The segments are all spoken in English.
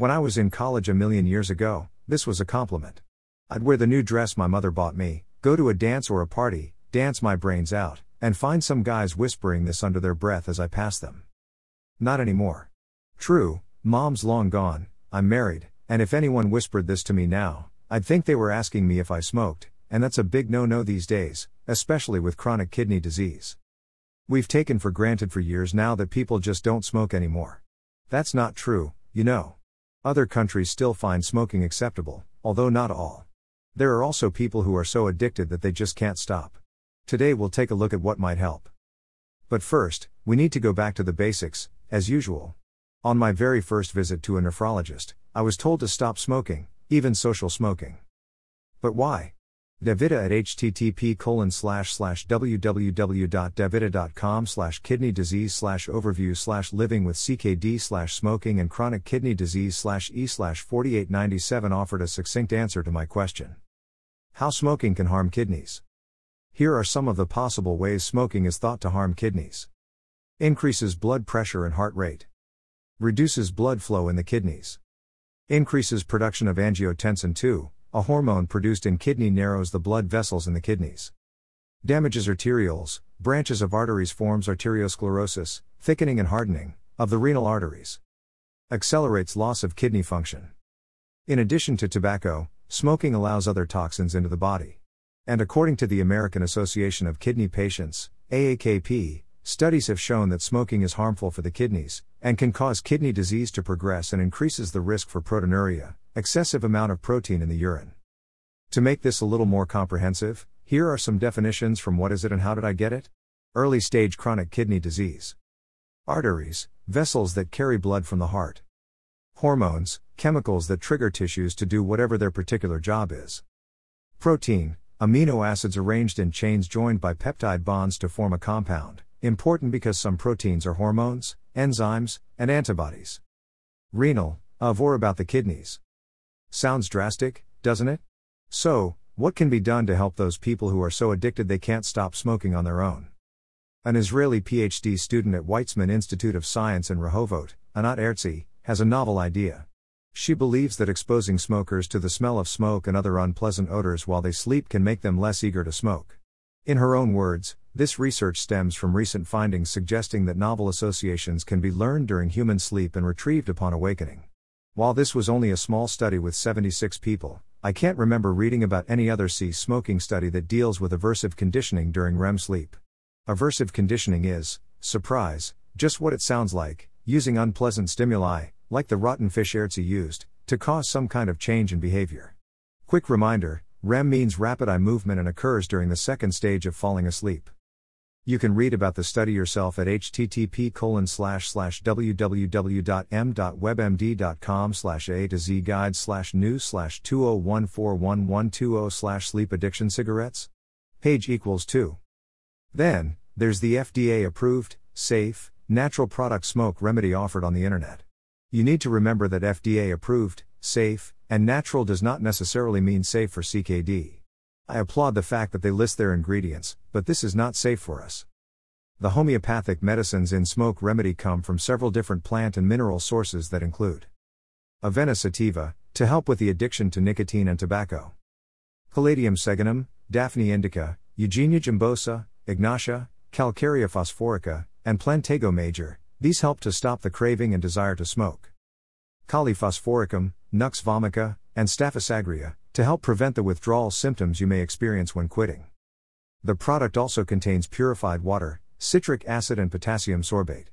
When I was in college a million years ago, this was a compliment. I'd wear the new dress my mother bought me, go to a dance or a party, dance my brains out, and find some guys whispering this under their breath as I passed them. Not anymore. True, mom's long gone, I'm married, and if anyone whispered this to me now, I'd think they were asking me if I smoked, and that's a big no no these days, especially with chronic kidney disease. We've taken for granted for years now that people just don't smoke anymore. That's not true, you know. Other countries still find smoking acceptable, although not all. There are also people who are so addicted that they just can't stop. Today we'll take a look at what might help. But first, we need to go back to the basics, as usual. On my very first visit to a nephrologist, I was told to stop smoking, even social smoking. But why? DaVita at http colon slash slash www.davita.com slash kidney disease slash overview slash living with CKD slash smoking and chronic kidney disease slash e slash 4897 offered a succinct answer to my question. How smoking can harm kidneys. Here are some of the possible ways smoking is thought to harm kidneys. Increases blood pressure and heart rate. Reduces blood flow in the kidneys. Increases production of angiotensin II, a hormone produced in kidney narrows the blood vessels in the kidneys. Damages arterioles, branches of arteries forms arteriosclerosis, thickening and hardening of the renal arteries. Accelerates loss of kidney function. In addition to tobacco, smoking allows other toxins into the body. And according to the American Association of Kidney Patients, AAKP, studies have shown that smoking is harmful for the kidneys and can cause kidney disease to progress and increases the risk for proteinuria, excessive amount of protein in the urine. To make this a little more comprehensive, here are some definitions from what is it and how did I get it? Early stage chronic kidney disease. Arteries, vessels that carry blood from the heart. Hormones, chemicals that trigger tissues to do whatever their particular job is. Protein, amino acids arranged in chains joined by peptide bonds to form a compound, important because some proteins are hormones, enzymes, and antibodies. Renal, of or about the kidneys. Sounds drastic, doesn't it? So, what can be done to help those people who are so addicted they can't stop smoking on their own? An Israeli PhD student at Weizmann Institute of Science in Rehovot, Anat Arzi, has a novel idea. She believes that exposing smokers to the smell of smoke and other unpleasant odors while they sleep can make them less eager to smoke. In her own words, this research stems from recent findings suggesting that novel associations can be learned during human sleep and retrieved upon awakening. While this was only a small study with 76 people, I can't remember reading about any other cease smoking study that deals with aversive conditioning during REM sleep. Aversive conditioning is, surprise, just what it sounds like, using unpleasant stimuli, like the rotten fish Arzi used, to cause some kind of change in behavior. Quick reminder REM means rapid eye movement and occurs during the second stage of falling asleep. You can read about the study yourself at http www.m.webmd.com a to z guide slash news slash 20141120 slash sleep addiction cigarettes. Page equals 2. Then, there's the FDA approved, safe, natural product smoke remedy offered on the internet. You need to remember that FDA approved, safe, and natural does not necessarily mean safe for CKD. I applaud the fact that they list their ingredients, but this is not safe for us. The homeopathic medicines in smoke remedy come from several different plant and mineral sources that include Avena sativa, to help with the addiction to nicotine and tobacco. Caladium seguinum, Daphne indica, Eugenia jambosa, Ignatia, Calcarea phosphorica, and Plantago major, these help to stop the craving and desire to smoke. Kali phosphoricum, Nux vomica, and Staphysagria, to help prevent the withdrawal symptoms you may experience when quitting. The product also contains purified water, citric acid, and potassium sorbate.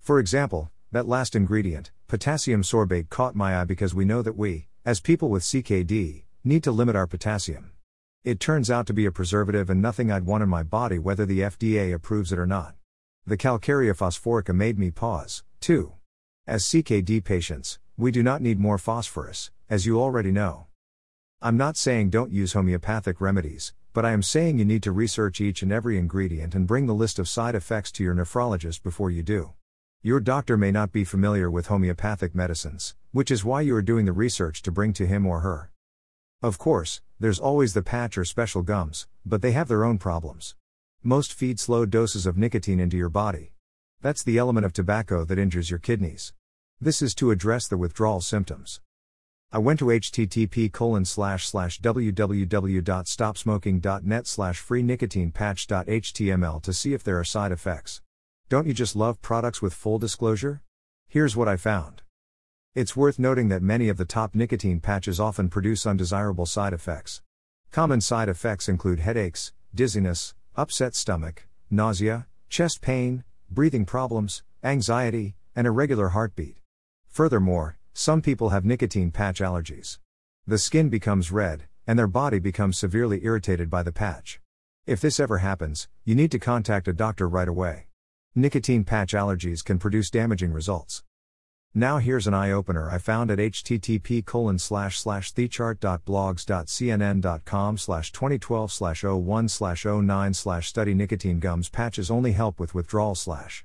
For example, that last ingredient, potassium sorbate, caught my eye because we know that we, as people with CKD, need to limit our potassium. It turns out to be a preservative and nothing I'd want in my body whether the FDA approves it or not. The Calcarea phosphorica made me pause, too. As CKD patients, we do not need more phosphorus, as you already know. I'm not saying don't use homeopathic remedies, but I am saying you need to research each and every ingredient and bring the list of side effects to your nephrologist before you do. Your doctor may not be familiar with homeopathic medicines, which is why you are doing the research to bring to him or her. Of course, there's always the patch or special gums, but they have their own problems. Most feed slow doses of nicotine into your body. That's the element of tobacco that injures your kidneys. This is to address the withdrawal symptoms. I went to http www.stopsmoking.net slash free nicotine patch.html to see if there are side effects. Don't you just love products with full disclosure? Here's what I found. It's worth noting that many of the top nicotine patches often produce undesirable side effects. Common side effects include headaches, dizziness, upset stomach, nausea, chest pain, breathing problems, anxiety, and irregular heartbeat. Furthermore, some people have nicotine patch allergies. The skin becomes red, and their body becomes severely irritated by the patch. If this ever happens, you need to contact a doctor right away. Nicotine patch allergies can produce damaging results. Now here's an eye-opener I found at http colon slash slash thechart.blogs.cnn.com slash 2012 slash 01 slash 09 slash study nicotine gums patches only help with withdrawal slash.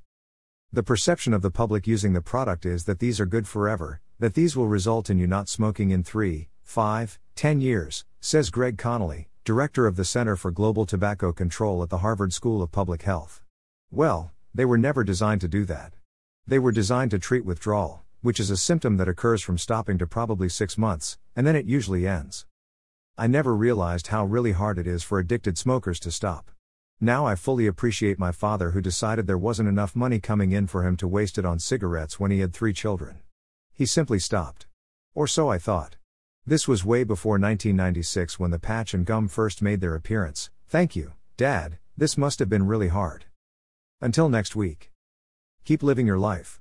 The perception of the public using the product is that these are good forever, that these will result in you not smoking in 3, 5, 10 years, says Greg Connolly, director of the Center for Global Tobacco Control at the Harvard School of Public Health. Well, they were never designed to do that. They were designed to treat withdrawal, which is a symptom that occurs from stopping to probably six months, and then it usually ends. I never realized how really hard it is for addicted smokers to stop. Now I fully appreciate my father who decided there wasn't enough money coming in for him to waste it on cigarettes when he had three children. He simply stopped. Or so I thought. This was way before 1996 when the patch and gum first made their appearance. Thank you, Dad, this must have been really hard. Until next week. Keep living your life.